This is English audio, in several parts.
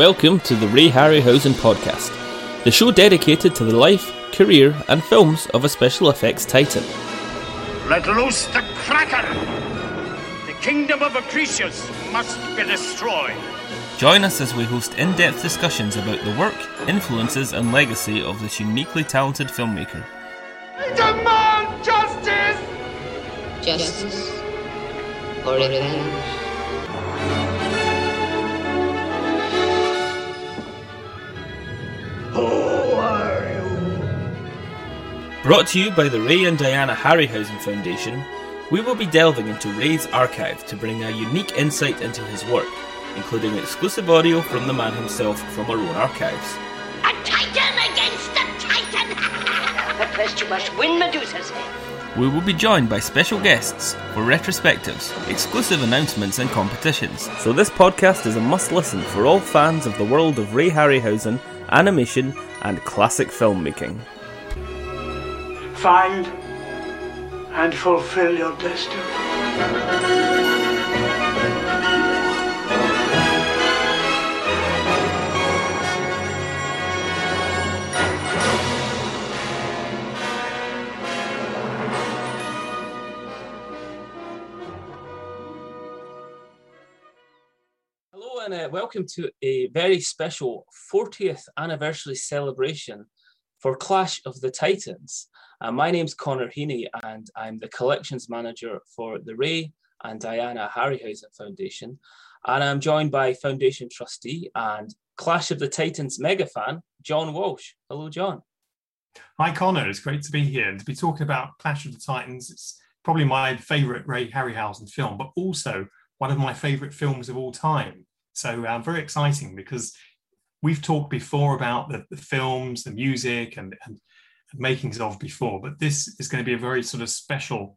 Welcome to the Ray Harryhausen podcast, the show dedicated to the life, career, and films of a special effects titan. Let loose the Kraken! The kingdom of Acrisius must be destroyed. Join us as we host in depth discussions about the work, influences, and legacy of this uniquely talented filmmaker. I demand justice! Justice or revenge? Brought to you by the Ray and Diana Harryhausen Foundation, we will be delving into Ray's archive to bring a unique insight into his work, including exclusive audio from the man himself from our own archives. A titan against a titan! but first you must win Medusa's head. We will be joined by special guests for retrospectives, exclusive announcements, and competitions. So, this podcast is a must listen for all fans of the world of Ray Harryhausen, animation, and classic filmmaking. Find and fulfill your destiny. Hello, and uh, welcome to a very special 40th anniversary celebration for Clash of the Titans. Uh, my name's Connor Heaney, and I'm the collections manager for the Ray and Diana Harryhausen Foundation. And I'm joined by Foundation trustee and Clash of the Titans mega fan, John Walsh. Hello, John. Hi, Connor. It's great to be here and to be talking about Clash of the Titans. It's probably my favourite Ray Harryhausen film, but also one of my favourite films of all time. So um, very exciting because we've talked before about the, the films, the music, and, and, and makings of before, but this is going to be a very sort of special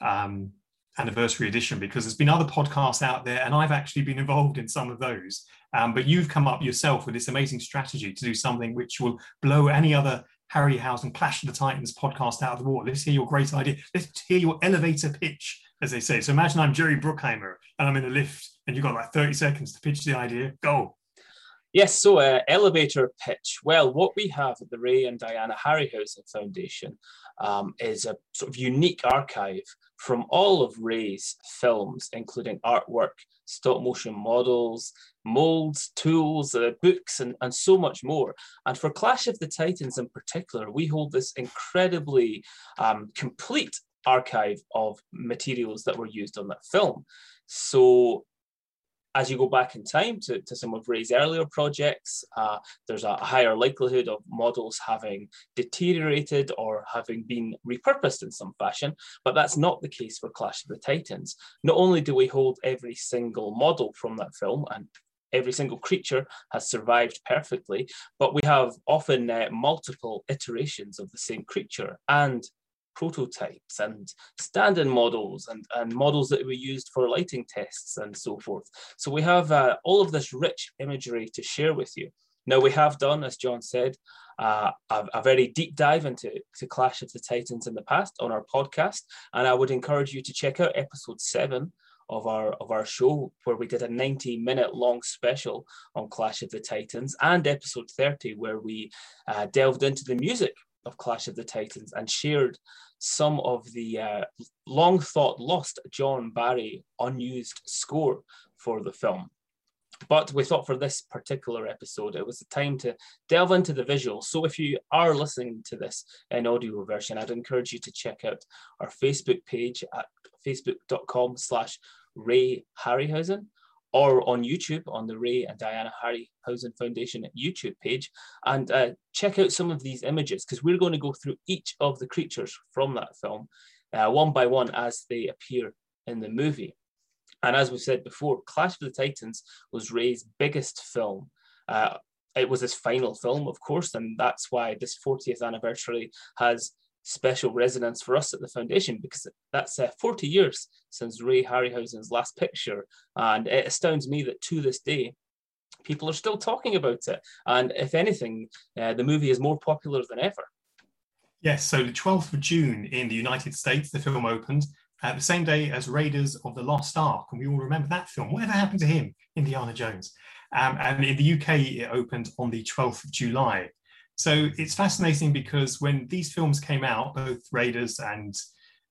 um, anniversary edition because there's been other podcasts out there, and I've actually been involved in some of those. Um, but you've come up yourself with this amazing strategy to do something which will blow any other Harryhausen Clash of the Titans podcast out of the water. Let's hear your great idea. Let's hear your elevator pitch, as they say. So imagine I'm Jerry Bruckheimer and I'm in a lift and you've got like 30 seconds to pitch the idea. Go. Yes, so uh, elevator pitch. Well, what we have at the Ray and Diana Harryhausen Foundation um, is a sort of unique archive from all of Ray's films, including artwork, stop motion models, molds, tools, uh, books, and, and so much more. And for Clash of the Titans in particular, we hold this incredibly um, complete archive of materials that were used on that film. So as you go back in time to, to some of Ray's earlier projects, uh, there's a higher likelihood of models having deteriorated or having been repurposed in some fashion, but that's not the case for Clash of the Titans. Not only do we hold every single model from that film and every single creature has survived perfectly, but we have often uh, multiple iterations of the same creature and prototypes and stand-in models and, and models that we used for lighting tests and so forth. So we have uh, all of this rich imagery to share with you. Now we have done, as John said, uh, a, a, very deep dive into to Clash of the Titans in the past on our podcast, and I would encourage you to check out episode seven of our of our show where we did a 90 minute long special on Clash of the Titans, and episode 30 where we uh, delved into the music of Clash of the Titans and shared some of the uh, long thought lost John Barry unused score for the film. But we thought for this particular episode, it was the time to delve into the visuals. So if you are listening to this in audio version, I'd encourage you to check out our Facebook page at facebook.com slash Ray Harryhausen or on YouTube on the Ray and Diana Harry Harryhausen Foundation YouTube page and uh, check out some of these images because we're going to go through each of the creatures from that film uh, one by one as they appear in the movie. And as we said before, Clash of the Titans was Ray's biggest film. Uh, it was his final film, of course, and that's why this 40th anniversary has special resonance for us at the foundation because that's uh, 40 years since Ray Harryhausen's last picture. And it astounds me that to this day, people are still talking about it. And if anything, uh, the movie is more popular than ever. Yes, so the 12th of June in the United States, the film opened uh, the same day as Raiders of the Lost Ark. And we all remember that film. Whatever happened to him, Indiana Jones? Um, and in the UK, it opened on the 12th of July. So it's fascinating because when these films came out, both Raiders and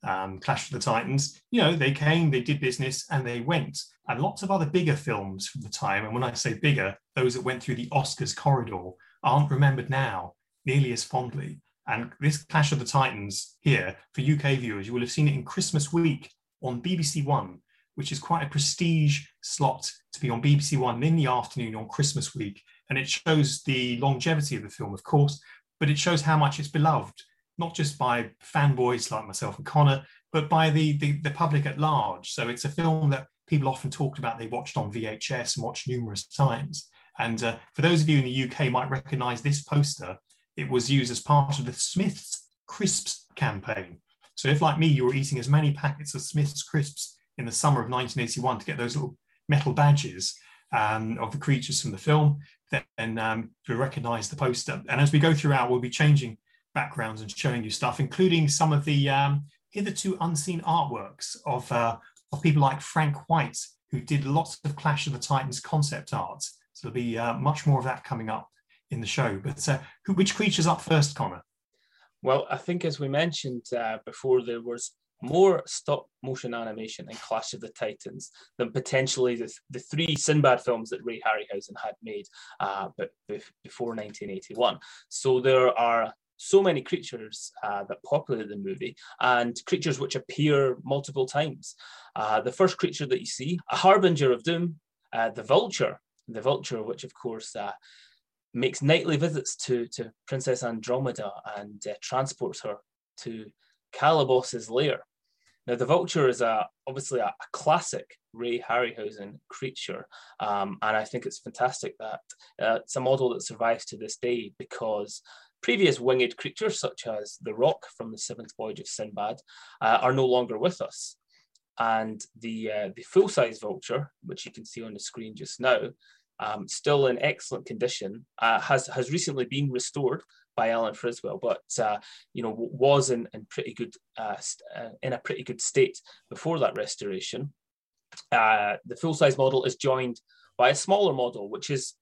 um, Clash of the Titans, you know, they came, they did business, and they went. And lots of other bigger films from the time, and when I say bigger, those that went through the Oscars corridor aren't remembered now nearly as fondly. And this Clash of the Titans here, for UK viewers, you will have seen it in Christmas week on BBC One, which is quite a prestige slot to be on BBC One in the afternoon on Christmas week. And it shows the longevity of the film, of course, but it shows how much it's beloved, not just by fanboys like myself and Connor, but by the, the, the public at large. So it's a film that people often talked about they watched on VHS and watched numerous times. And uh, for those of you in the UK might recognize this poster, it was used as part of the Smiths Crisps campaign. So if like me, you were eating as many packets of Smiths Crisps in the summer of 1981 to get those little metal badges um, of the creatures from the film, then um, we recognize the poster. And as we go throughout, we'll be changing backgrounds and showing you stuff, including some of the um, hitherto unseen artworks of, uh, of people like Frank White, who did lots of Clash of the Titans concept art. So there'll be uh, much more of that coming up in the show. But uh, who, which creature's up first, Connor? Well, I think as we mentioned uh, before, there was more stop motion animation in Clash of the Titans than potentially the, the three Sinbad films that Ray Harryhausen had made uh, but before 1981. So there are so many creatures uh, that populate the movie and creatures which appear multiple times. Uh, the first creature that you see, a harbinger of doom, uh, the vulture, the vulture, which of course uh, makes nightly visits to, to Princess Andromeda and uh, transports her to Calibos's lair. Now, the vulture is a, obviously a, a classic Ray Harryhausen creature, um, and I think it's fantastic that uh, it's a model that survives to this day because previous winged creatures, such as the Roc from the Seventh Voyage of Sinbad, uh, are no longer with us. And the, uh, the full size vulture, which you can see on the screen just now, um, still in excellent condition, uh, has has recently been restored by Alan Friswell, but uh, you know was in, in pretty good uh, uh in a pretty good state before that restoration. Uh, the full size model is joined by a smaller model, which is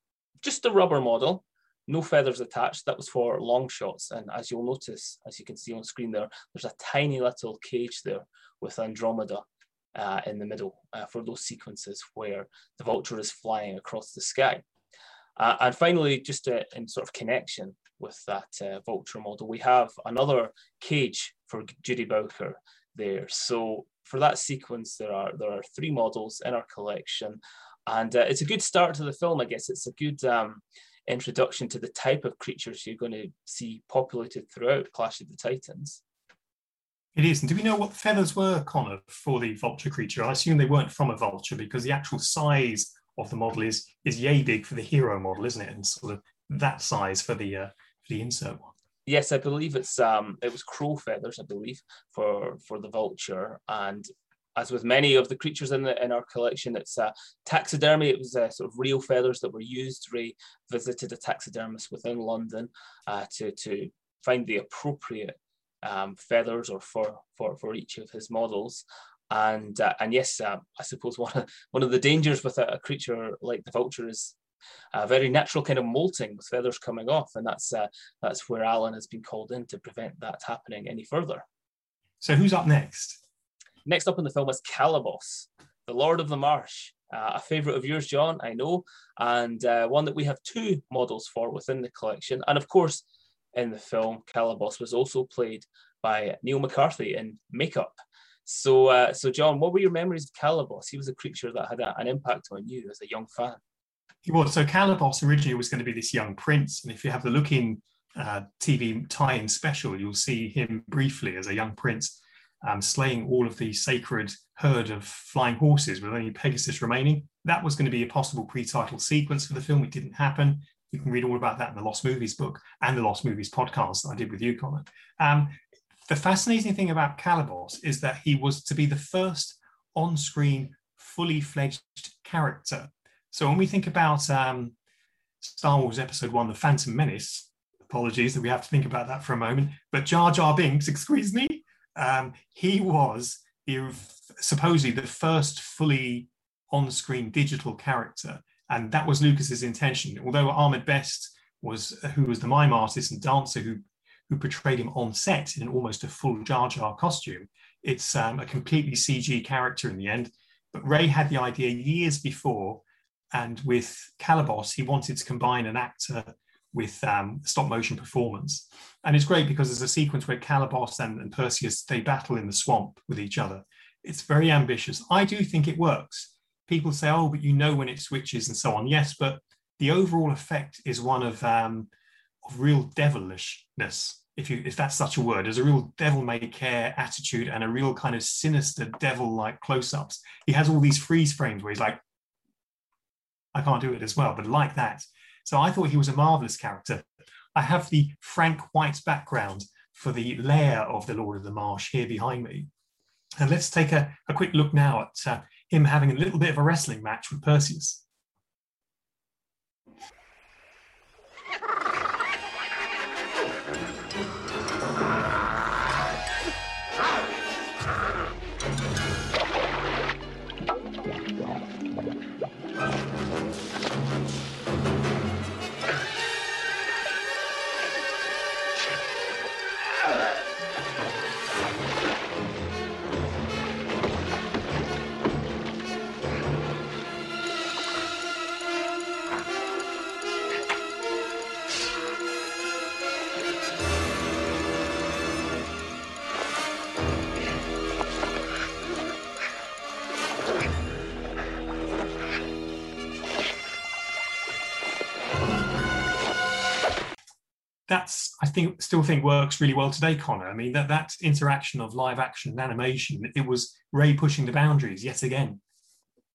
just a rubber model, no feathers attached. That was for long shots, and as you'll notice, as you can see on screen there, there's a tiny little cage there with Andromeda uh, in the middle uh, for those sequences where the vulture is flying across the sky. Uh, and finally, just uh, in sort of connection with that uh, vulture model, we have another cage for Judy Bowker there. So for that sequence, there are there are three models in our collection, and uh, it's a good start to the film. I guess it's a good um, introduction to the type of creatures you're going to see populated throughout Clash of the Titans. It is. And do we know what feathers were, Connor, for the vulture creature? I assume they weren't from a vulture because the actual size of the model is is yay big for the hero model, isn't it? And sort of that size for the uh, the insert one. Yes, I believe it's um it was crow feathers, I believe, for for the vulture. And as with many of the creatures in the in our collection, it's uh, taxidermy. It was uh, sort of real feathers that were used. Ray visited a taxidermist within London uh, to to find the appropriate um, feathers or for, for, for each of his models. And uh, and yes, uh, I suppose one of, one of the dangers with a, a, creature like the vulture is a very natural kind of molting with feathers coming off, and that's uh, that's where Alan has been called in to prevent that happening any further. So who's up next? Next up in the film is Calibos, the Lord of the Marsh. Uh, a favourite of yours, John, I know, and uh, one that we have two models for within the collection. And of course, in the film, Calibos was also played by Neil McCarthy in makeup. So, uh, so John, what were your memories of Calibos? He was a creature that had a, an impact on you as a young fan. He was. So Calibos originally was going to be this young prince, and if you have the looking uh, TV tie-in special, you'll see him briefly as a young prince um, slaying all of the sacred herd of flying horses with only Pegasus remaining. That was going to be a possible pre-title sequence for the film. It didn't happen. You can read all about that in the Lost Movies book and the Lost Movies podcast that I did with you, Connor. Um, the fascinating thing about Calibos is that he was to be the first on screen, fully fledged character. So when we think about um, Star Wars Episode One, The Phantom Menace, apologies that we have to think about that for a moment, but Jar Jar Binks, excuse me, um, he was the, supposedly the first fully on screen digital character And that was Lucas's intention. Although Ahmed Best was who was the mime artist and dancer who who portrayed him on set in almost a full Jar Jar costume. It's um, a completely CG character in the end. But Ray had the idea years before, and with Calibos, he wanted to combine an actor with um, stop motion performance. And it's great because there's a sequence where Calibos and, and Perseus they battle in the swamp with each other. It's very ambitious. I do think it works. People say, "Oh, but you know when it switches and so on." Yes, but the overall effect is one of um, of real devilishness, if you if that's such a word. There's a real devil may care attitude and a real kind of sinister devil-like close-ups. He has all these freeze frames where he's like, I can't do it as well, but like that. So I thought he was a marvelous character. I have the Frank White background for the lair of the Lord of the Marsh here behind me. And let's take a, a quick look now at uh, him having a little bit of a wrestling match with Perseus. That's I think still think works really well today, Connor. I mean that that interaction of live action and animation, it was Ray pushing the boundaries yet again.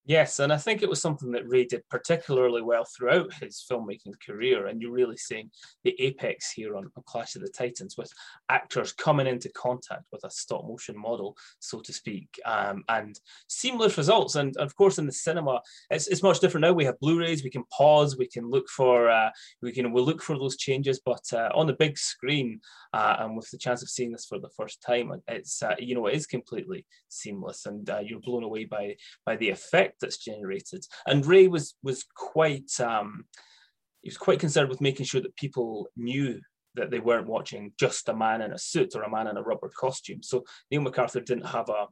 Yes, and I think it was something that Ray did particularly well throughout his filmmaking career. And you're really seeing the apex here on, Clash of the Titans with actors coming into contact with a stop motion model, so to speak, um, and seamless results. And of course, in the cinema, it's, it's much different now. We have Blu-rays, we can pause, we can look for uh, we can we'll look for those changes. But uh, on the big screen, uh, and with the chance of seeing this for the first time, it's uh, you know it is completely seamless, and uh, you're blown away by by the effect effect that's generated. And Ray was was quite um, he was quite concerned with making sure that people knew that they weren't watching just a man in a suit or a man in a rubber costume. So Neil McCarthy didn't have a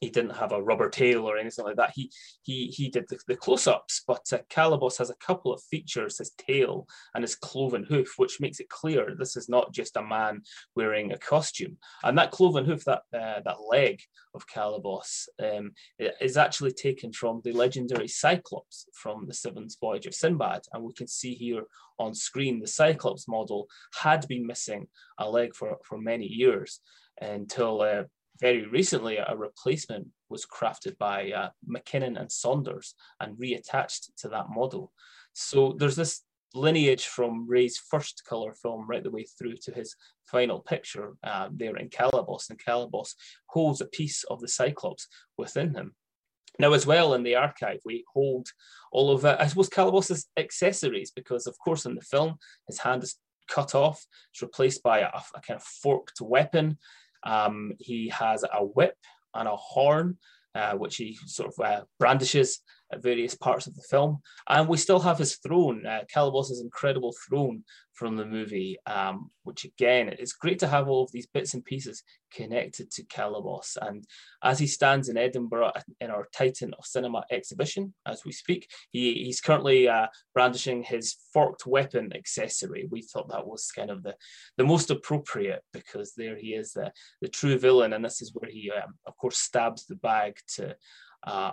he didn't have a rubber tail or anything like that. He he he did the, the close-ups, but uh, Calibos has a couple of features: his tail and his cloven hoof, which makes it clear this is not just a man wearing a costume. And that cloven hoof, that uh, that leg of Calibos, um, is actually taken from the legendary Cyclops from the Seventh Voyage of Sinbad, and we can see here on screen the Cyclops model had been missing a leg for for many years until uh, very recently, a replacement was crafted by uh, Mackinnon and Saunders and reattached to that model. So there's this lineage from Ray's first color film right the way through to his final picture uh, there in Calibos, and Calibos holds a piece of the Cyclops within him. Now, as well in the archive, we hold all of, uh, I suppose, Calibos's accessories because, of course, in the film, his hand is cut off. It's replaced by a, a kind of forked weapon. Um, he has a whip and a horn, uh, which he sort of uh, brandishes at various parts of the film. And we still have his throne, uh, Calibos's incredible throne from the movie, um, which again, it's great to have all of these bits and pieces connected to Calibos. And as he stands in Edinburgh in our Titan of Cinema exhibition, as we speak, he, he's currently uh, brandishing his forked weapon accessory. We thought that was kind of the, the most appropriate because there he is, the, the true villain. And this is where he, um, of course, stabs the bag to uh,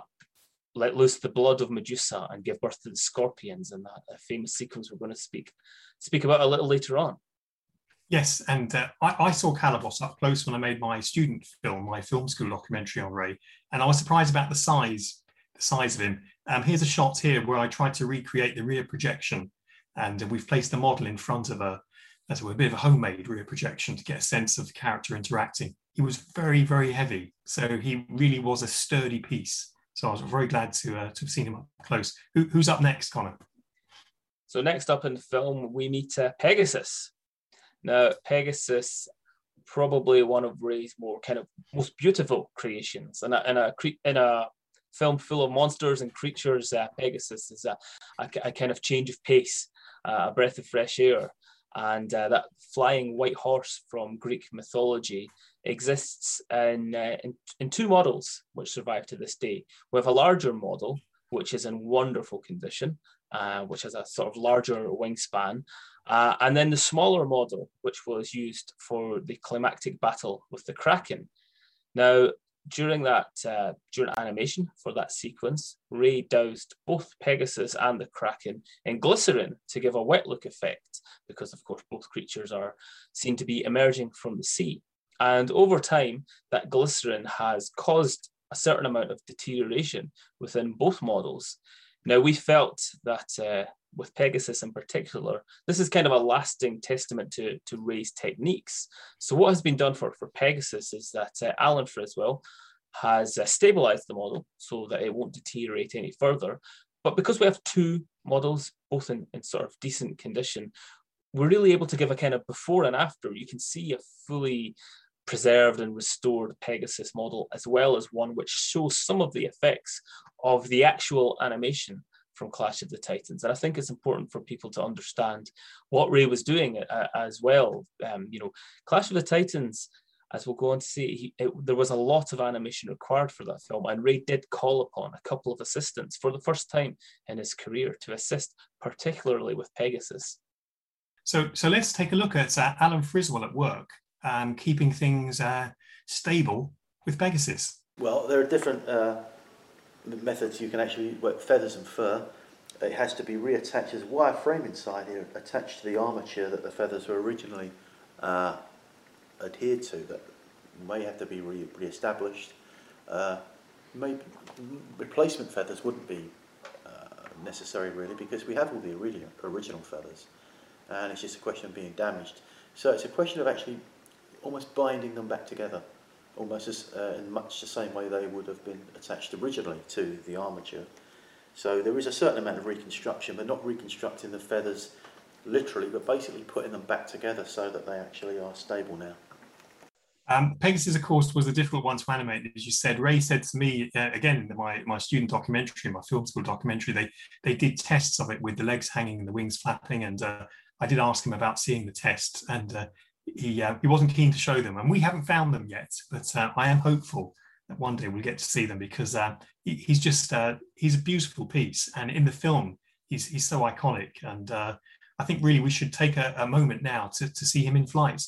let loose the blood of Medusa and give birth to the scorpions in that famous sequence we're going to speak speak about a little later on. Yes, and uh, I, I, saw Calibos up close when I made my student film, my film school documentary on Ray, and I was surprised about the size, the size of him. Um, here's a shot here where I tried to recreate the rear projection, and we've placed the model in front of a, as a bit of a homemade rear projection to get a sense of the character interacting. He was very, very heavy, so he really was a sturdy piece. So I was very glad to uh, to have seen him up close. Who, who's up next, Connor? So next up in the film, we meet uh, Pegasus. Now, Pegasus, probably one of Ray's more kind of most beautiful creations, and in a in a film full of monsters and creatures, uh, Pegasus is a, a, a, kind of change of pace, uh, a breath of fresh air. And uh, that flying white horse from Greek mythology exists in, uh, in, in two models which survive to this day. We have a larger model, which is in wonderful condition, uh, which has a sort of larger wingspan. Uh, and then the smaller model, which was used for the climactic battle with the Kraken. Now, during that uh, during animation for that sequence, Ray doused both Pegasus and the Kraken in glycerin to give a wet look effect, because of course both creatures are seen to be emerging from the sea. And over time, that glycerin has caused a certain amount of deterioration within both models. Now we felt that uh, with Pegasus in particular, this is kind of a lasting testament to, to Ray's techniques. So what has been done for, for Pegasus is that uh, Alan Friswell has uh, stabilized the model so that it won't deteriorate any further. But because we have two models, both in, in sort of decent condition, we're really able to give a kind of before and after. You can see a fully preserved and restored Pegasus model, as well as one which shows some of the effects of the actual animation from Clash of the Titans. And I think it's important for people to understand what Ray was doing uh, as well. Um, you know, Clash of the Titans, as we'll go on to see, he, it, there was a lot of animation required for that film, and Ray did call upon a couple of assistants for the first time in his career to assist, particularly with Pegasus. So, so let's take a look at uh, Alan Friswell at work, um, keeping things uh, stable with Pegasus. Well, there are different uh, methods you can actually work feathers and fur. It has to be reattached. There's a wire frame inside here attached to the armature that the feathers were originally uh, adhered to that may have to be re- re-established. Uh, maybe replacement feathers wouldn't be uh, necessary really because we have all the original feathers and it's just a question of being damaged. So it's a question of actually almost binding them back together almost as, uh, in much the same way they would have been attached originally to the armature. So there is a certain amount of reconstruction, but not reconstructing the feathers literally, but basically putting them back together so that they actually are stable now. Um, Pegasus, of course, was a difficult one to animate, as you said. Ray said to me uh, again in my, my student documentary, my film school documentary, they they did tests of it with the legs hanging and the wings flapping, and uh, I did ask him about seeing the tests, and uh, he uh, he wasn't keen to show them, and we haven't found them yet. But uh, I am hopeful that one day we'll get to see them because uh, he, he's just uh, he's a beautiful piece, and in the film he's he's so iconic. And uh, I think really we should take a, a moment now to to see him in flight.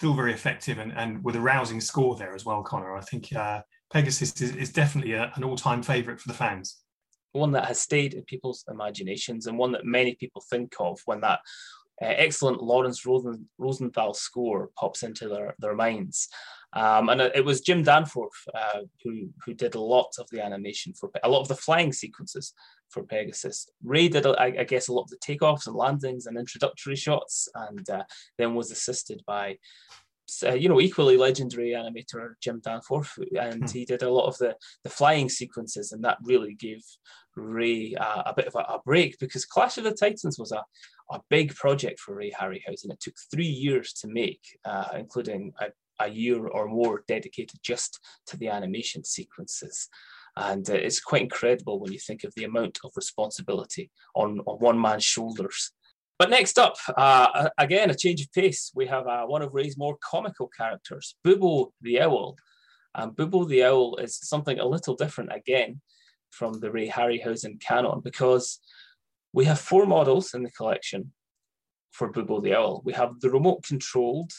Still very effective and, and with a rousing score there as well, Connor. I think uh, Pegasus is, is definitely a, an all time favourite for the fans. One that has stayed in people's imaginations and one that many people think of when that uh, excellent Laurence Rosen, Rosenthal score pops into their, their minds. Um, and it was Jim Danforth uh, who, who did a lot of the animation for a lot of the flying sequences for Pegasus. Ray did, I, I guess, a lot of the takeoffs and landings and introductory shots, and uh, then was assisted by, uh, you know, equally legendary animator Jim Danforth, and hmm. he did a lot of the the flying sequences, and that really gave Ray uh, a bit of a, a, break because Clash of the Titans was a, a big project for Ray Harryhausen. It took three years to make, uh, including a, a year or more dedicated just to the animation sequences. And uh, it's quite incredible when you think of the amount of responsibility on, on one man's shoulders. But next up, uh, again, a change of pace. We have uh, one of Ray's more comical characters, Bubo the Owl. And Bubo the Owl is something a little different again from the Ray Harryhausen canon because we have four models in the collection for Bubo the Owl. We have the remote controlled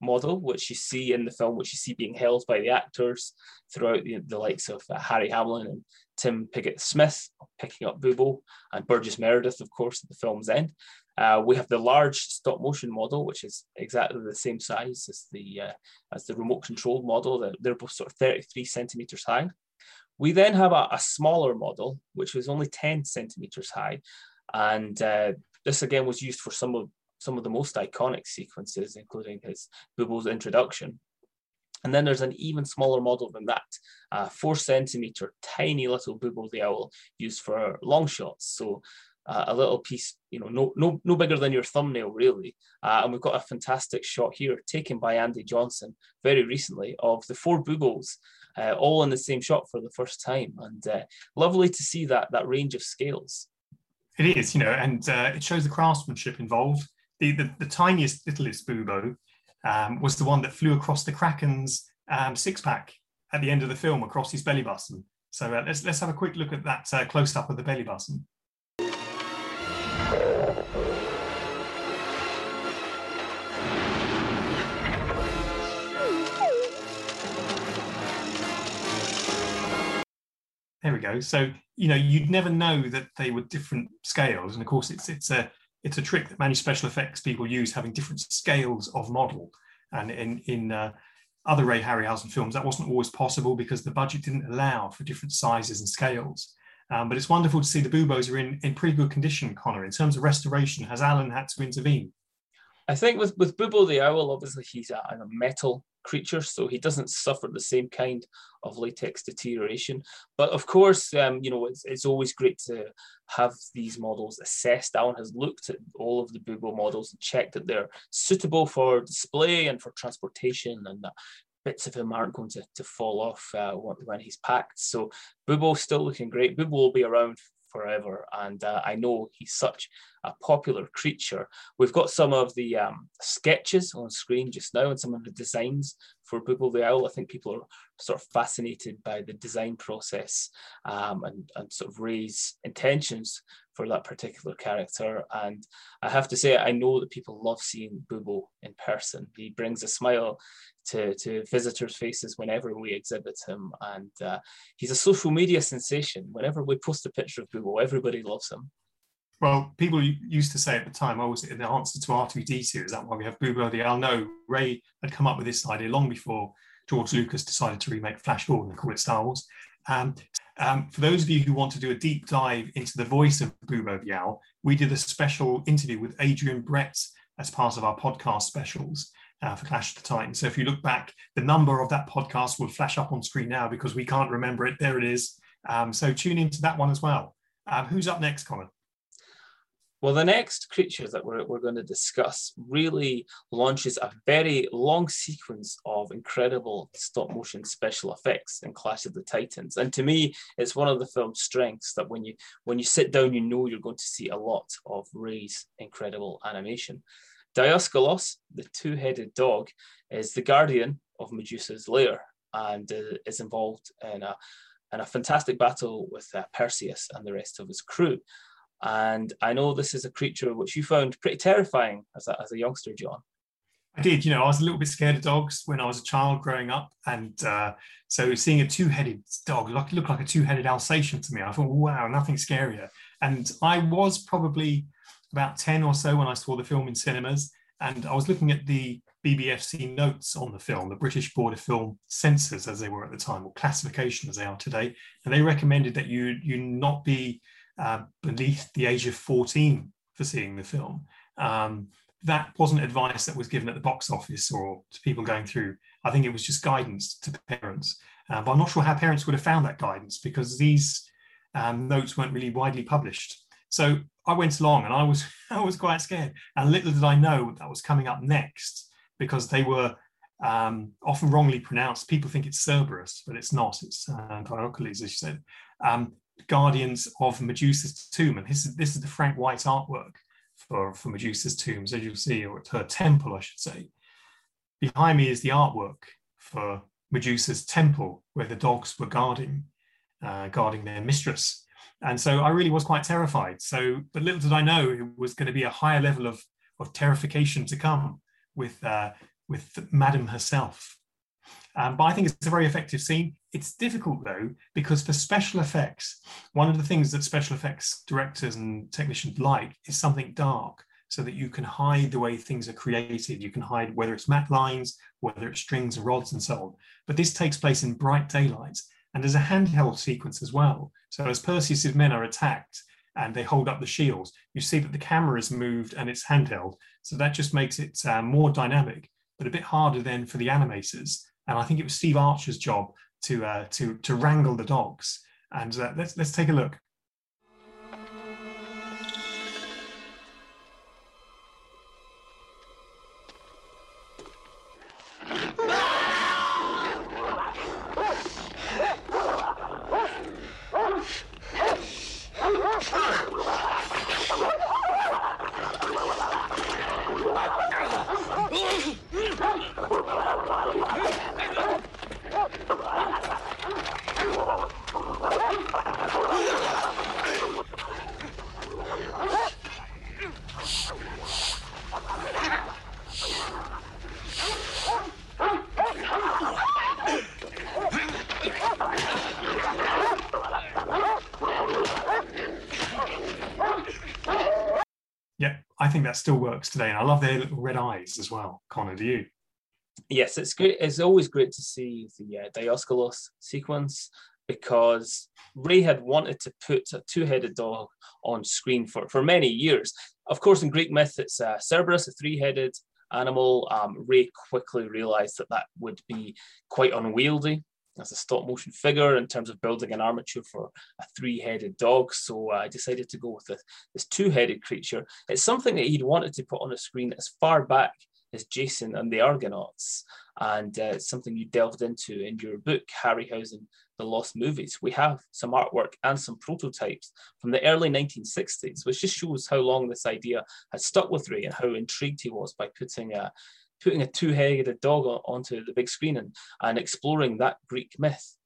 model, which you see in the film, which you see being held by the actors throughout the, the likes of uh, Harry Hamlin and Tim Pigott Smith picking up Bubo, and Burgess Meredith, of course, at the film's end. Uh, we have the large stop motion model, which is exactly the same size as the uh, as the remote controlled model. They're, they're both sort of 33 centimeters high. We then have a, a smaller model, which was only 10 centimeters high, and uh, this again was used for some of some of the most iconic sequences, including his Bubo's introduction. And then there's an even smaller model than that, a four centimeter tiny little Bubo the owl used for long shots. So uh, a little piece, you know, no, no, no bigger than your thumbnail really. Uh, and we've got a fantastic shot here taken by Andy Johnson very recently of the four Bubos uh, all in the same shot for the first time. And uh, lovely to see that, that range of scales. It is, you know, and uh, it shows the craftsmanship involved. The, the, the tiniest, littlest Bubo um, was the one that flew across the Kraken's um, six pack at the end of the film across his belly button. So uh, let's let's have a quick look at that uh, close up of the belly button. There we go. So you know you'd never know that they were different scales, and of course it's it's a it's a trick that many special effects people use, having different scales of model. And in in uh, other Ray Harryhausen films, that wasn't always possible because the budget didn't allow for different sizes and scales. Um, but it's wonderful to see the Bubos are in, in pretty good condition, Connor. In terms of restoration, has Alan had to intervene? I think with, with Bubo the Owl, obviously he's a, a metal creature, so he doesn't suffer the same kind of latex deterioration. But of course, um, you know, it's, it's always great to have these models assessed. Alan has looked at all of the Bubo models and checked that they're suitable for display and for transportation and that bits of him aren't going to, to fall off uh, when he's packed. So Bubo's still looking great. Bubo will be around forever. And uh, I know he's such a popular creature. We've got some of the um, sketches on screen just now and some of the designs for Bubo the Owl. I think people are sort of fascinated by the design process um, and, and sort of Ray's intentions for that particular character. And I have to say, I know that people love seeing Bubo in person. He brings a smile to, to visitors' faces whenever we exhibit him. And uh, he's a social media sensation. Whenever we post a picture of Bubo, everybody loves him. Well, people used to say at the time, oh, was it in the answer to R2D2? Is that why we have Bubo the Owl? No, Ray had come up with this idea long before George Lucas decided to remake Flash Gordon and call it Star Wars. Um, um, for those of you who want to do a deep dive into the voice of Bubo the Owl, we did a special interview with Adrian Brett as part of our podcast specials uh, for Clash of the Titans. So if you look back, the number of that podcast will flash up on screen now because we can't remember it. There it is. Um, so tune into that one as well. Um, who's up next, Colin? Well, the next creature that we're, we're going to discuss really launches a very long sequence of incredible stop motion special effects in Clash of the Titans. And to me, it's one of the film's strengths that when you when you sit down, you know you're going to see a lot of Ray's incredible animation. Dioskilos, the two-headed dog, is the guardian of Medusa's lair and uh, is involved in a, in a fantastic battle with uh, Perseus and the rest of his crew. And I know this is a creature which you found pretty terrifying as a, as a youngster, John. I did. You know, I was a little bit scared of dogs when I was a child growing up, and uh, so seeing a two-headed dog look, looked like a two-headed Alsatian to me. I thought, wow, nothing scarier. And I was probably about ten or so when I saw the film in cinemas, and I was looking at the BBFC notes on the film, the British Board of Film Censors, as they were at the time, or classification as they are today, and they recommended that you you not be uh, beneath the age of 14 for seeing the film. Um, that wasn't advice that was given at the box office or to people going through. I think it was just guidance to parents. Uh, but I'm not sure how parents would have found that guidance because these um, notes weren't really widely published. So I went along and I was I was quite scared. And little did I know that was coming up next because they were um, often wrongly pronounced. People think it's Cerberus, but it's not. It's uh, as you said. Um, guardians of Medusa's tomb. And this is, this is the Frank White artwork for, for Medusa's tombs, as you'll see, or her temple, I should say. Behind me is the artwork for Medusa's temple, where the dogs were guarding, uh, guarding their mistress. And so I really was quite terrified. So, but little did I know it was going to be a higher level of, of terrification to come with, uh, with Madam herself. Um, but I think it's a very effective scene. It's difficult though, because for special effects, one of the things that special effects directors and technicians like is something dark so that you can hide the way things are created. You can hide whether it's matte lines, whether it's strings and rods and so on. But this takes place in bright daylight and there's a handheld sequence as well. So as Perseus's men are attacked and they hold up the shields. You see that the camera is moved and it's handheld. So that just makes it uh, more dynamic, but a bit harder then for the animators. And I think it was Steve Archer's job to uh, to to wrangle the dogs. And uh, let's let's take a look. Still works today. And I love their little red eyes as well. Connor, do you? Yes, it's great. It's always great to see the uh, sequence because Ray had wanted to put a two-headed dog on screen for, for many years. Of course, in Greek myth, it's uh, Cerberus, a three-headed animal. Um, Ray quickly realized that that would be quite unwieldy as a stop motion figure in terms of building an armature for a three-headed dog. So I decided to go with this, this two-headed creature. It's something that he'd wanted to put on a screen as far back as Jason and the Argonauts. And uh, something you delved into in your book, Harryhausen, The Lost Movies. We have some artwork and some prototypes from the early 1960s, which just shows how long this idea had stuck with Ray and how intrigued he was by putting a, putting a two-headed dog onto the big screen and, and exploring that Greek myth.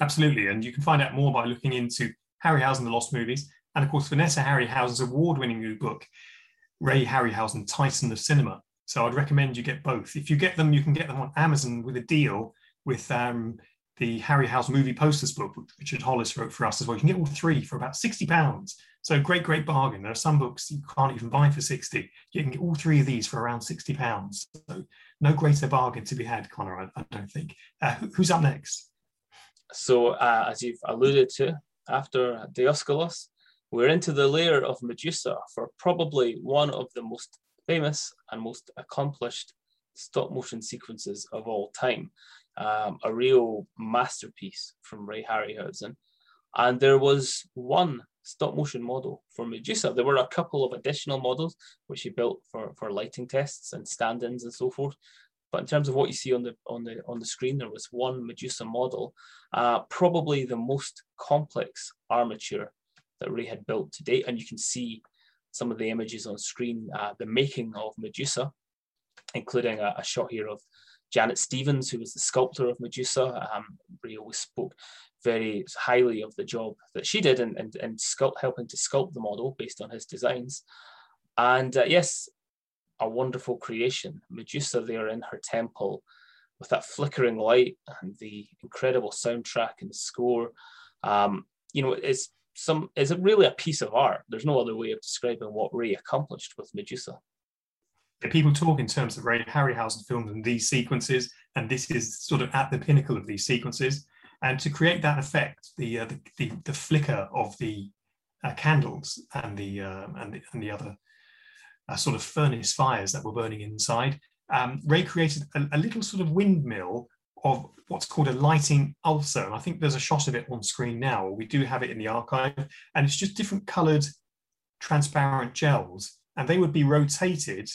Absolutely, and you can find out more by looking into Harryhausen, The Lost Movies, and of course Vanessa Harryhausen's award-winning new book, Ray Harryhausen, Titan of Cinema. So I'd recommend you get both. If you get them, you can get them on Amazon with a deal with um, the Harryhausen movie posters book, which Richard Hollis wrote for us as well. You can get all three for about sixty pounds. So great, great bargain. There are some books you can't even buy for 60. You can get all three of these for around 60 pounds. So no greater bargain to be had, Connor, I, I don't think. Uh, who's up next? So uh, as you've alluded to, after Dioskilos, we're into the lair of Medusa for probably one of the most famous and most accomplished stop motion sequences of all time. Um, a real masterpiece from Ray Harryhausen. And there was one stop motion model for Medusa. There were a couple of additional models which he built for, for lighting tests and stand-ins and so forth. But in terms of what you see on the on the on the screen, there was one Medusa model, uh, probably the most complex armature that Ray had built to date. And you can see some of the images on screen, uh, the making of Medusa, including a, a shot here of Janet Stevens, who was the sculptor of Medusa. Um, Ray always spoke very highly of the job that she did and and, and sculpt, helping to sculpt the model based on his designs. And uh, yes, a wonderful creation. Medusa there in her temple with that flickering light and the incredible soundtrack and the score. Um, you know, it's some it's really a piece of art. There's no other way of describing what Ray accomplished with Medusa. People talk in terms of Ray Harryhausen films and these sequences, and this is sort of at the pinnacle of these sequences. And to create that effect, the uh, the, the, the, flicker of the uh, candles and the, um, and the and the other uh, sort of furnace fires that were burning inside, um, Ray created a, a, little sort of windmill of what's called a lighting ulcer. And I think there's a shot of it on screen now. We do have it in the archive, and it's just different coloured transparent gels, and they would be rotated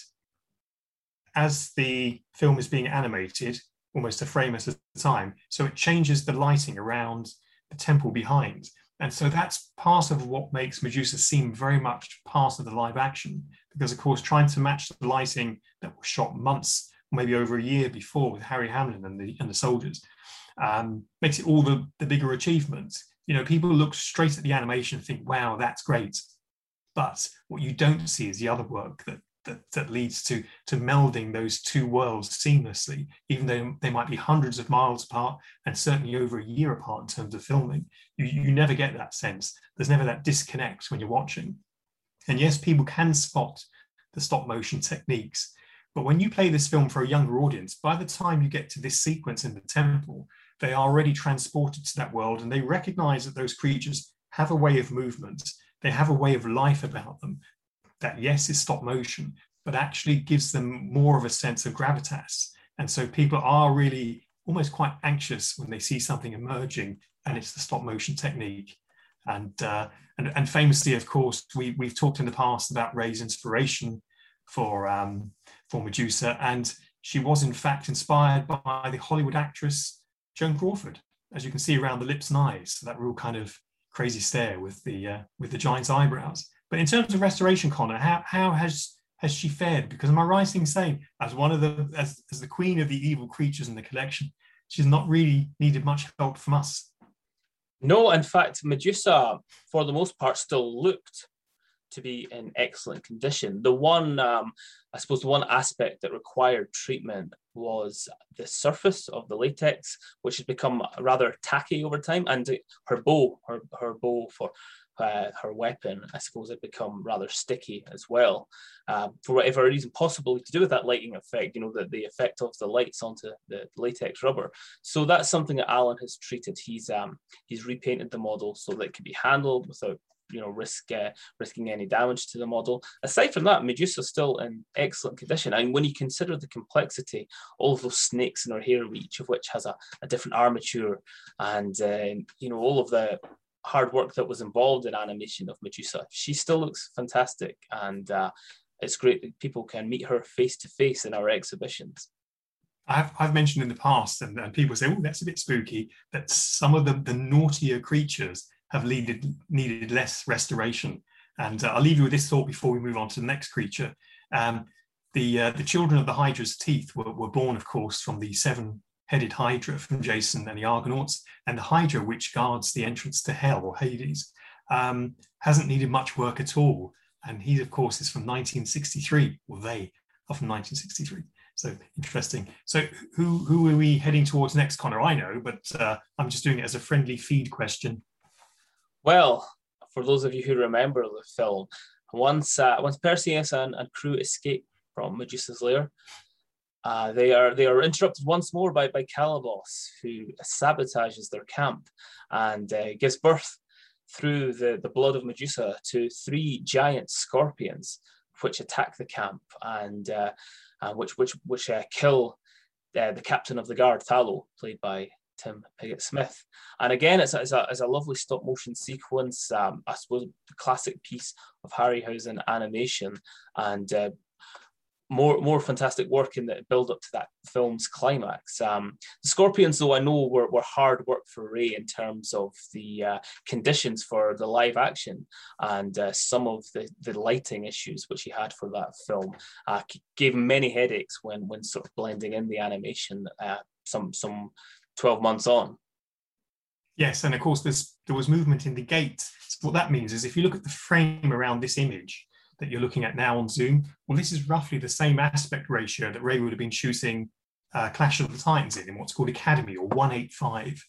as the film is being animated almost a frame at a time. So it changes the lighting around the temple behind. And so that's part of what makes Medusa seem very much part of the live action, because of course, trying to match the lighting that was shot months, maybe over a year before with Harry Hamlin and the and the soldiers, um, makes it all the, the bigger achievement. You know, people look straight at the animation and think, wow, that's great. But what you don't see is the other work that that, that leads to, to melding those two worlds seamlessly, even though they might be hundreds of miles apart and certainly over a year apart in terms of filming. You, you never get that sense. There's never that disconnect when you're watching. And yes, people can spot the stop motion techniques, but when you play this film for a younger audience, by the time you get to this sequence in the temple, they are already transported to that world and they recognize that those creatures have a way of movement they have a way of life about them that yes is stop motion but actually gives them more of a sense of gravitas. And so people are really almost quite anxious when they see something emerging and it's the stop motion technique. And uh, and, and famously of course we, we've talked in the past about ray's inspiration for um, for medusa and she was in fact inspired by the hollywood actress joan crawford. As you can see around the lips and eyes that real kind of crazy stare with the uh, with the giant's eyebrows. But in terms of restoration, Connor, how how has has she fared? Because am I right in saying, as one of the as, as the queen of the evil creatures in the collection, she's not really needed much help from us? No, in fact, Medusa, for the most part, still looked to be in excellent condition. The one, um, I suppose, the one aspect that required treatment was the surface of the latex, which has become rather tacky over time, and her bow, her, her bow for her weapon, I suppose, had become rather sticky as well, uh, for whatever reason, possibly to do with that lighting effect. You know, the, the effect of the lights onto the latex rubber. So that's something that Alan has treated. He's um, he's repainted the model so that it can be handled without you know risk uh, risking any damage to the model. Aside from that, Medusa's still in excellent condition. And when you consider the complexity, all of those snakes in her hair, each of which has a, a different armature, and uh, you know all of the hard work that was involved in animation of Medusa, she still looks fantastic, and uh, it's great that people can meet her face to face in our exhibitions. I've, I've mentioned in the past, and, and people say, oh, that's a bit spooky, that some of the, the naughtier creatures have needed, needed less restoration. And uh, I'll leave you with this thought before we move on to the next creature. Um, the, uh, the children of the Hydra's teeth were, were born, of course, from the seven headed Hydra from Jason and the Argonauts, and the Hydra, which guards the entrance to Hell or Hades, um, hasn't needed much work at all. And he, of course, is from 1963. Well, they are from 1963. So interesting. So who who are we heading towards next, Connor? I know, but uh, I'm just doing it as a friendly feed question. Well, for those of you who remember the film, once uh, once Perseus and, and crew escape from Medusa's lair, uh, they are they are interrupted once more by by Calibos, who sabotages their camp and uh, gives birth through the, the blood of Medusa to three giant scorpions, which attack the camp and uh, uh which which which uh, kill uh, the captain of the guard, Thallo, played by Tim Pigott Smith. And again, it's a, it's a, it's a lovely stop motion sequence. Um, I suppose classic piece of Harryhausen animation and uh, more more fantastic work in the build up to that film's climax. Um, the Scorpions, though, I know were, were hard work for Ray in terms of the uh, conditions for the live action and uh, some of the, the lighting issues which he had for that film uh, gave him many headaches when when sort of blending in the animation uh, some some 12 months on. Yes, and of course there was movement in the gate. So what that means is if you look at the frame around this image that you're looking at now on Zoom, well, this is roughly the same aspect ratio that Ray would have been shooting uh, Clash of the Titans in, in what's called Academy or 185,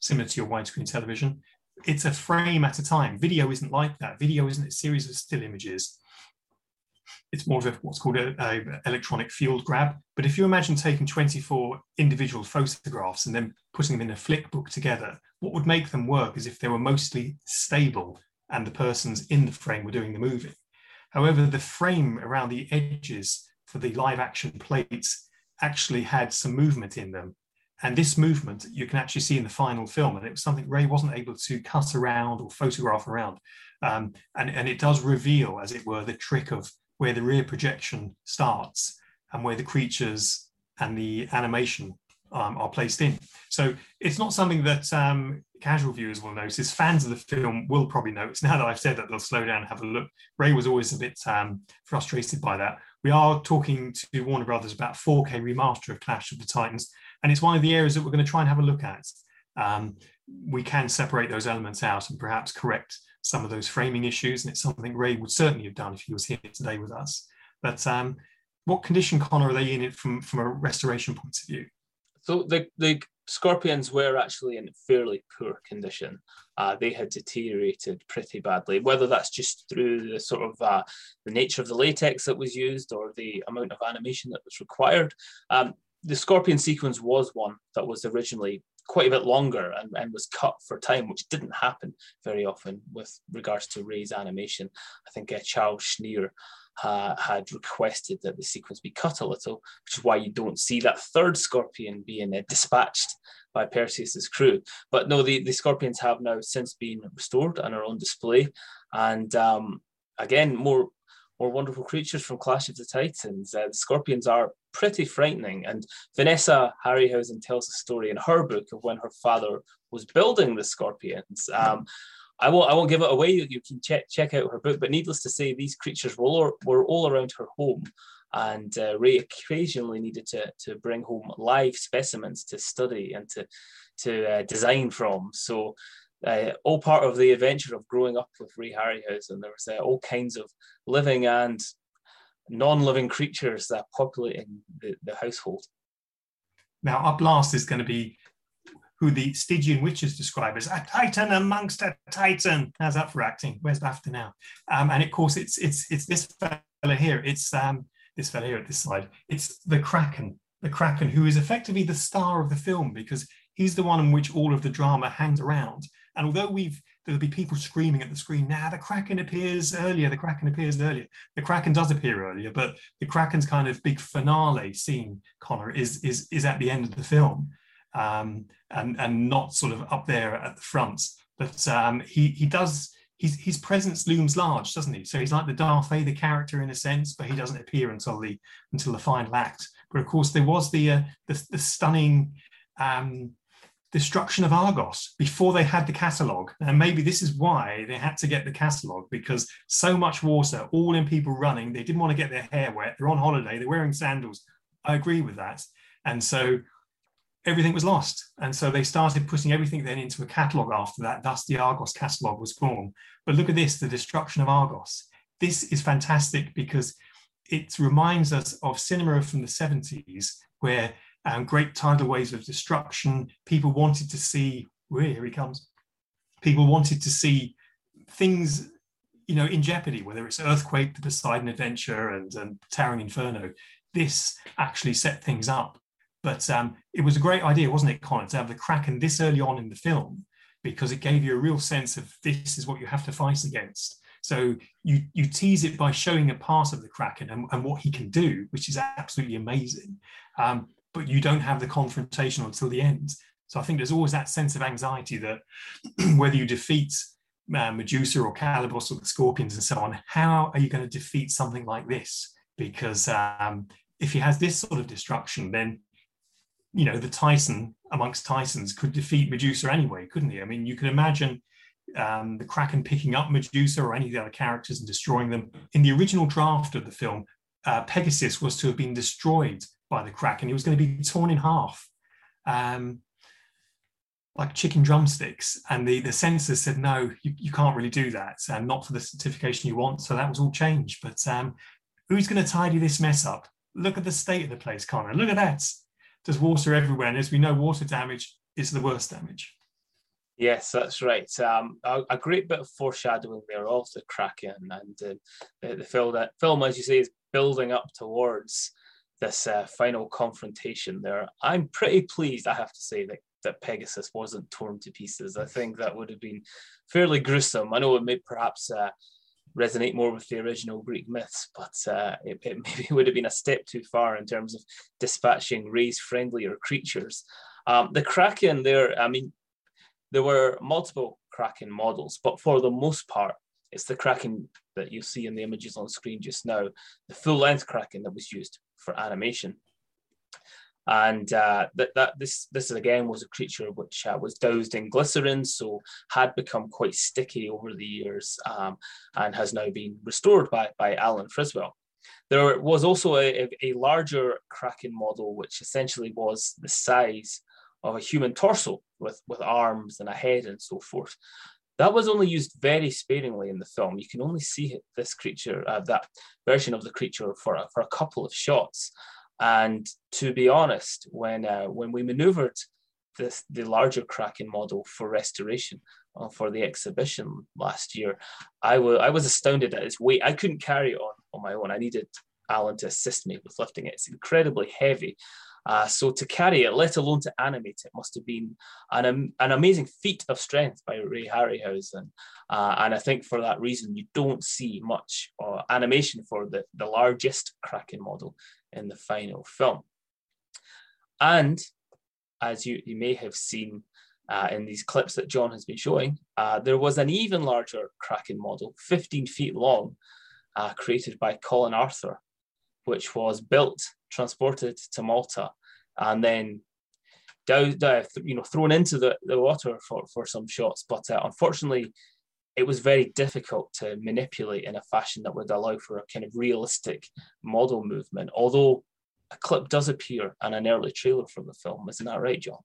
similar to your widescreen television. It's a frame at a time. Video isn't like that. Video isn't a series of still images it's more of a, what's called a, a, electronic field grab. But if you imagine taking 24 individual photographs and then putting them in a flick book together, what would make them work is if they were mostly stable and the persons in the frame were doing the moving. However, the frame around the edges for the live action plates actually had some movement in them. And this movement you can actually see in the final film. And it was something Ray wasn't able to cut around or photograph around. Um, and, and it does reveal, as it were, the trick of where the rear projection starts and where the creatures and the animation um, are placed in. So it's not something that um, casual viewers will notice. Fans of the film will probably notice. Now that I've said that, they'll slow down and have a look. Ray was always a bit um, frustrated by that. We are talking to Warner Brothers about 4K remaster of Clash of the Titans, and it's one of the areas that we're going to try and have a look at. Um, we can separate those elements out and perhaps correct some of those framing issues. And it's something Ray would certainly have done if he was here today with us. But um, what condition, Connor, are they in it from, from a restoration point of view? So the, the scorpions were actually in fairly poor condition. Uh, they had deteriorated pretty badly, whether that's just through the sort of uh, the nature of the latex that was used or the amount of animation that was required. Um, the scorpion sequence was one that was originally quite a bit longer and, and was cut for time, which didn't happen very often with regards to Ray's animation. I think uh, Charles Schneer uh, had requested that the sequence be cut a little, which is why you don't see that third scorpion being uh, dispatched by Perseus's crew. But no, the, the scorpions have now since been restored and are on display. And um, again, more more wonderful creatures from Clash of the Titans. Uh, the scorpions are pretty frightening. And Vanessa Harryhausen tells a story in her book of when her father was building the scorpions. Um, I won't, I won't give it away. You can check, check out her book. But needless to say, these creatures were all, were all around her home. And uh, Ray occasionally needed to, to bring home live specimens to study and to, to uh, design from. So uh, all part of the adventure of growing up with Ray Harryhausen. There was uh, all kinds of living and non-living creatures that populating the, the household. Now, our blast is going to be who the Stygian witches describe as a titan amongst a titan. How's that for acting? Where's BAFTA now? Um, and of course, it's it's it's this fella here. It's um, this fella here at this side. It's the Kraken, the Kraken, who is effectively the star of the film because he's the one in which all of the drama hangs around. And although we've there'll be people screaming at the screen, now nah, the Kraken appears earlier, the Kraken appears earlier. The Kraken does appear earlier, but the Kraken's kind of big finale scene, Connor, is is is at the end of the film. Um, and and not sort of up there at the front. But um, he he does his his presence looms large, doesn't he? So he's like the Darth Vader character in a sense, but he doesn't appear until the until the final act. But of course, there was the uh, the, the stunning um, destruction of Argos before they had the catalogue. And maybe this is why they had to get the catalogue because so much water, all in people running, they didn't want to get their hair wet. They're on holiday, they're wearing sandals. I agree with that. And so everything was lost. And so they started putting everything then into a catalogue after that. Thus, the Argos catalogue was born. But look at this the destruction of Argos. This is fantastic because it reminds us of cinema from the 70s where um, great tidal waves of destruction. People wanted to see, well, here he comes. People wanted to see things, you know, in jeopardy, whether it's Earthquake, the Poseidon Adventure, and, and Towering Inferno. This actually set things up. But um, it was a great idea, wasn't it, Connor, to have the Kraken this early on in the film because it gave you a real sense of this is what you have to fight against. So you you tease it by showing a part of the Kraken and, and what he can do, which is absolutely amazing. Um, but you don't have the confrontation until the end. So I think there's always that sense of anxiety that whether you defeat uh, Medusa or Calibos or the Scorpions and so on, how are you going to defeat something like this? Because um, if he has this sort of destruction, then you know the titan amongst titans could defeat Medusa anyway, couldn't he? I mean, you can imagine um, the Kraken picking up Medusa or any of the other characters and destroying them. In the original draft of the film, uh, Pegasus was to have been destroyed by the Kraken. He was going to be torn in half, um, like chicken drumsticks. And the, the censors said, no, you, you can't really do that, and not for the certification you want. So that was all changed. But um, who's going to tidy this mess up? Look at the state of the place, Connor. Look at that. There's water everywhere. And as we know, water damage is the worst damage. Yes, that's right. Um, a, a, great bit of foreshadowing there of the Kraken and uh, the, the film, that, film, as you say, is building up towards this uh, final confrontation there. I'm pretty pleased, I have to say, that, that Pegasus wasn't torn to pieces. I think that would have been fairly gruesome. I know it may perhaps uh, resonate more with the original Greek myths, but uh, it, it, maybe would have been a step too far in terms of dispatching Ray's friendlier creatures. Um, the Kraken there, I mean, there were multiple Kraken models, but for the most part, it's the Kraken that you see in the images on screen just now, the full length Kraken that was used for animation. And uh, that, that this this again was a creature which uh, was doused in glycerin, so had become quite sticky over the years, um, and has now been restored by by Alan Friswell. There was also a, a larger Kraken model, which essentially was the size of a human torso with, with arms and a head and so forth. That was only used very sparingly in the film. You can only see this creature, uh, that version of the creature, for a, for a couple of shots. And to be honest, when uh, when we manoeuvred this the larger Kraken model for restoration uh, for the exhibition last year, I was I was astounded at its weight. I couldn't carry it on on my own. I needed Alan to assist me with lifting it. It's incredibly heavy. Uh, so to carry it, let alone to animate it, must have been an, an amazing feat of strength by Ray Harryhausen. Uh, and I think for that reason, you don't see much uh, animation for the, the largest Kraken model in the final film. And as you, you may have seen uh, in these clips that John has been showing, uh, there was an even larger Kraken model, 15 feet long, uh, created by Colin Arthur, which was built, transported to Malta, and then you know, thrown into the, the water for, for some shots. But uh, unfortunately, it was very difficult to manipulate in a fashion that would allow for a kind of realistic model movement. Although a clip does appear in an early trailer from the film, isn't that right, John?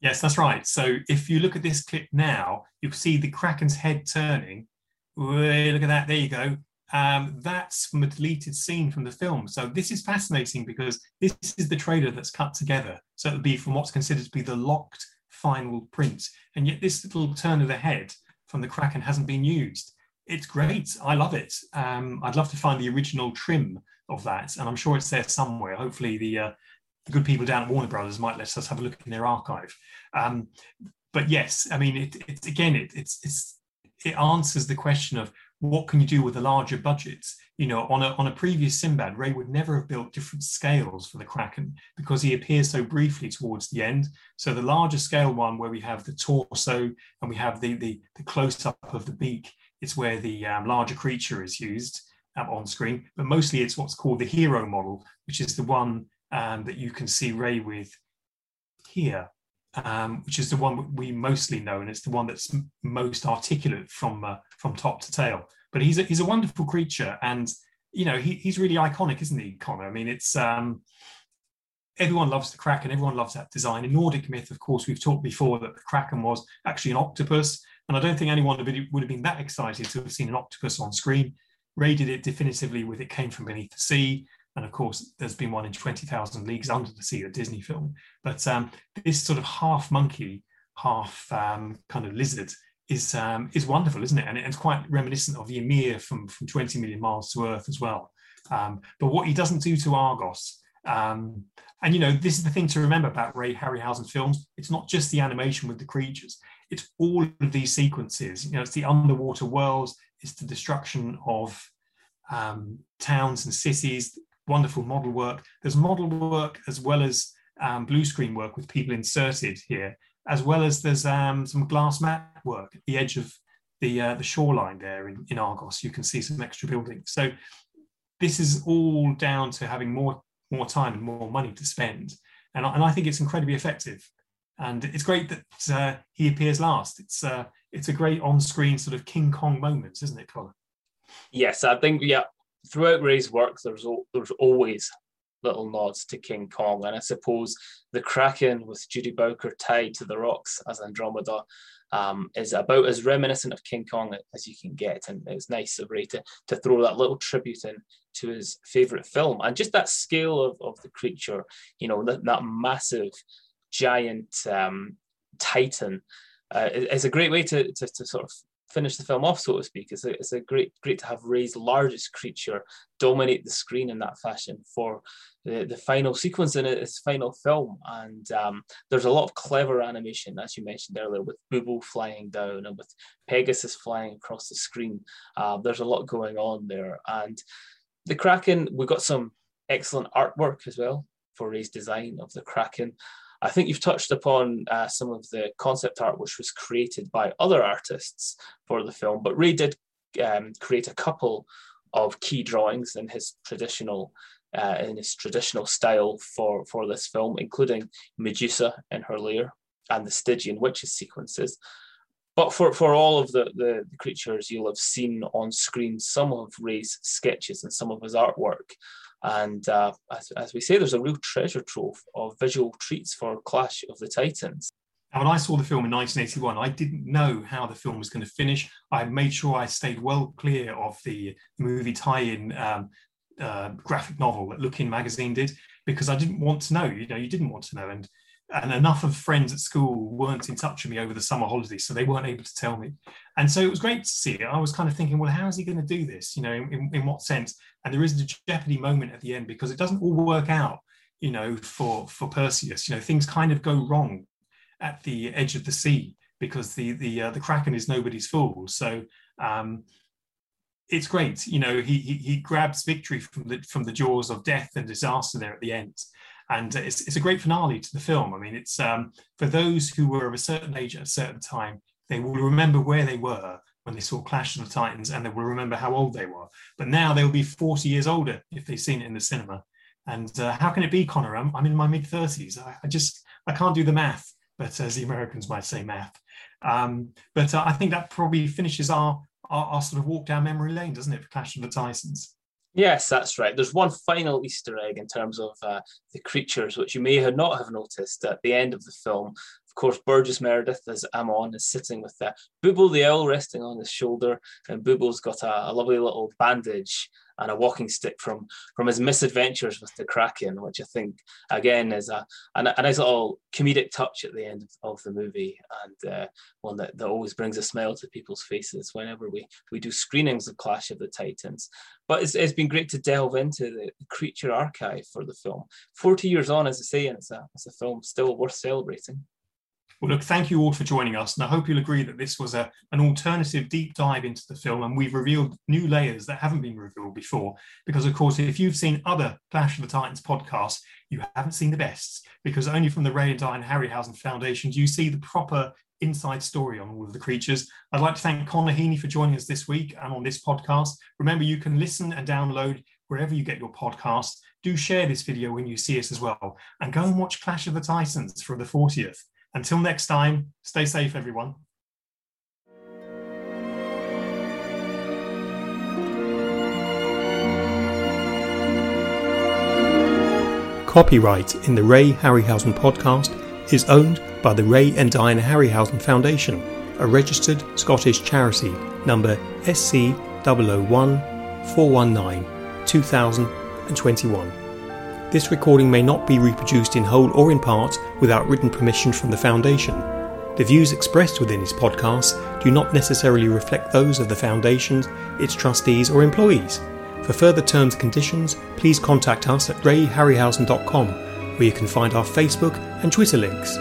Yes, that's right. So if you look at this clip now, you can see the Kraken's head turning. Look at that. There you go. Um, that's from a deleted scene from the film. So this is fascinating because this is the trailer that's cut together. So it would be from what's considered to be the locked final print. And yet this little turn of the head from the Kraken hasn't been used. It's great. I love it. Um, I'd love to find the original trim of that. And I'm sure it's there somewhere. Hopefully the uh, the good people down at Warner Brothers might let us have a look in their archive. Um, but yes, I mean, it, it again, it, it's, it's, it answers the question of what can you do with a larger budget? You know, on a, on a previous Sinbad, Ray would never have built different scales for the Kraken because he appears so briefly towards the end. So the larger scale one where we have the torso and we have the, the, the close up of the beak, it's where the um, larger creature is used um, on screen. But mostly it's what's called the hero model, which is the one um, that you can see Ray with here, um, which is the one we mostly know, and it's the one that's most articulate from uh, from top to tail. But he's a, he's a wonderful creature, and you know he, he's really iconic, isn't he, Connor? I mean, it's um, everyone loves the Kraken, everyone loves that design. In Nordic myth, of course, we've talked before that the Kraken was actually an octopus, and I don't think anyone would have been that excited to have seen an octopus on screen. Ray did it definitively with It Came From Beneath the Sea, and of course, there's been one in 20,000 Leagues Under the Sea, a Disney film. But um, this sort of half monkey, half um, kind of lizard is um, is wonderful, isn't it? And it's quite reminiscent of the Ymir from, from 20 Million Miles to Earth as well. Um, but what he doesn't do to Argos, um, and you know, this is the thing to remember about Ray Harryhausen films. It's not just the animation with the creatures; it's all of these sequences. You know, it's the underwater worlds, it's the destruction of um, towns and cities, wonderful model work. There's model work as well as um, blue screen work with people inserted here, as well as there's um, some glass mat work at the edge of the uh, the shoreline there in, in Argos. You can see some extra buildings. So this is all down to having more more time and more money to spend, and, and I think it's incredibly effective. And it's great that uh, he appears last. It's uh, it's a great on-screen sort of King Kong moment, isn't it, Colin? Yes, I think yeah, throughout Ray's work, there's there's always little nods to King Kong, and I suppose the Kraken with Judy Bowker tied to the rocks as Andromeda um, is about as reminiscent of King Kong as you can get, and it's nice of Ray to, to throw that little tribute in to his favorite film, and just that scale of, of the creature, you know, that, that massive giant um, titan. Uh, is a great way to, to, to sort of finish the film off, so to speak. It's a, it's a great great to have Ray's largest creature dominate the screen in that fashion for the, the final sequence in its final film. And um, there's a lot of clever animation, as you mentioned earlier, with Bubo flying down and with Pegasus flying across the screen. Uh, there's a lot going on there. And the Kraken, we got some excellent artwork as well for Ray's design of the Kraken. I think you've touched upon uh, some of the concept art which was created by other artists for the film, but Ray did um, create a couple of key drawings in his traditional uh, in his traditional style for for this film, including Medusa in her lair and the Stygian witches sequences. But for, for all of the, the, the creatures, you'll have seen on screen some of Ray's sketches and some of his artwork. And uh, as, as we say, there's a real treasure trove of visual treats for Clash of the Titans. Now, when I saw the film in 1981, I didn't know how the film was going to finish. I made sure I stayed well clear of the movie tie-in um, uh, graphic novel that Look In magazine did because I didn't want to know. You know, you didn't want to know, and and enough of friends at school weren't in touch with me over the summer holidays, so they weren't able to tell me. And so it was great to see it. I was kind of thinking, well, how is he going to do this? You know, in, in what sense? And there is the jeopardy moment at the end because it doesn't all work out you know, for for Perseus. You know, things kind of go wrong at the edge of the sea because the the uh, the kraken is nobody's fool. So um, it's great. You know, he, he, he grabs victory from the from the jaws of death and disaster there at the end, and it's it's a great finale to the film. I mean, it's um, for those who were of a certain age at a certain time, they will remember where they were when they saw Clash of the Titans, and they will remember how old they were. But now they will be forty years older if they've seen it in the cinema. And uh, how can it be, Connor? I'm, I'm in my mid thirties. I, I just I can't do the math, but as the Americans might say, math. Um, but uh, I think that probably finishes our our, our sort of walk down memory lane, doesn't it, for Clash of the Titans? Yes, that's right. There's one final Easter egg in terms of uh, the creatures, which you may have not have noticed at the end of the film. Of course, Burgess Meredith as Ammon is sitting with uh, Bubo the owl resting on his shoulder, and Bubo's got a, a lovely little bandage and a walking stick from from his misadventures with the Kraken, which I think again is a, a, a nice little comedic touch at the end of, of the movie and uh, one that, that always brings a smile to people's faces whenever we we do screenings of Clash of the Titans. But it's, it's been great to delve into the creature archive for the film. Forty years on, as I say, and it's a it's a film still worth celebrating. Well, look, thank you all for joining us. And I hope you'll agree that this was a, an alternative deep dive into the film. And we've revealed new layers that haven't been revealed before. Because, of course, if you've seen other Clash of the Titans podcasts, you haven't seen the best. Because only from the Ray and Diana Harryhausen Foundation do you see the proper inside story on all of the creatures. I'd like to thank Connor Heaney for joining us this week and on this podcast. Remember, you can listen and download wherever you get your podcast. Do share this video when you see us as well. And go and watch Clash of the Titans for the 40th. Until next time, stay safe, everyone. Copyright in the Ray Harryhausen podcast is owned by the Ray and Diana Harryhausen Foundation, a registered Scottish charity, number SC 001 419 2021. This recording may not be reproduced in whole or in part without written permission from the Foundation. The views expressed within this podcast do not necessarily reflect those of the Foundation, its trustees, or employees. For further terms and conditions, please contact us at rayharryhausen.com, where you can find our Facebook and Twitter links.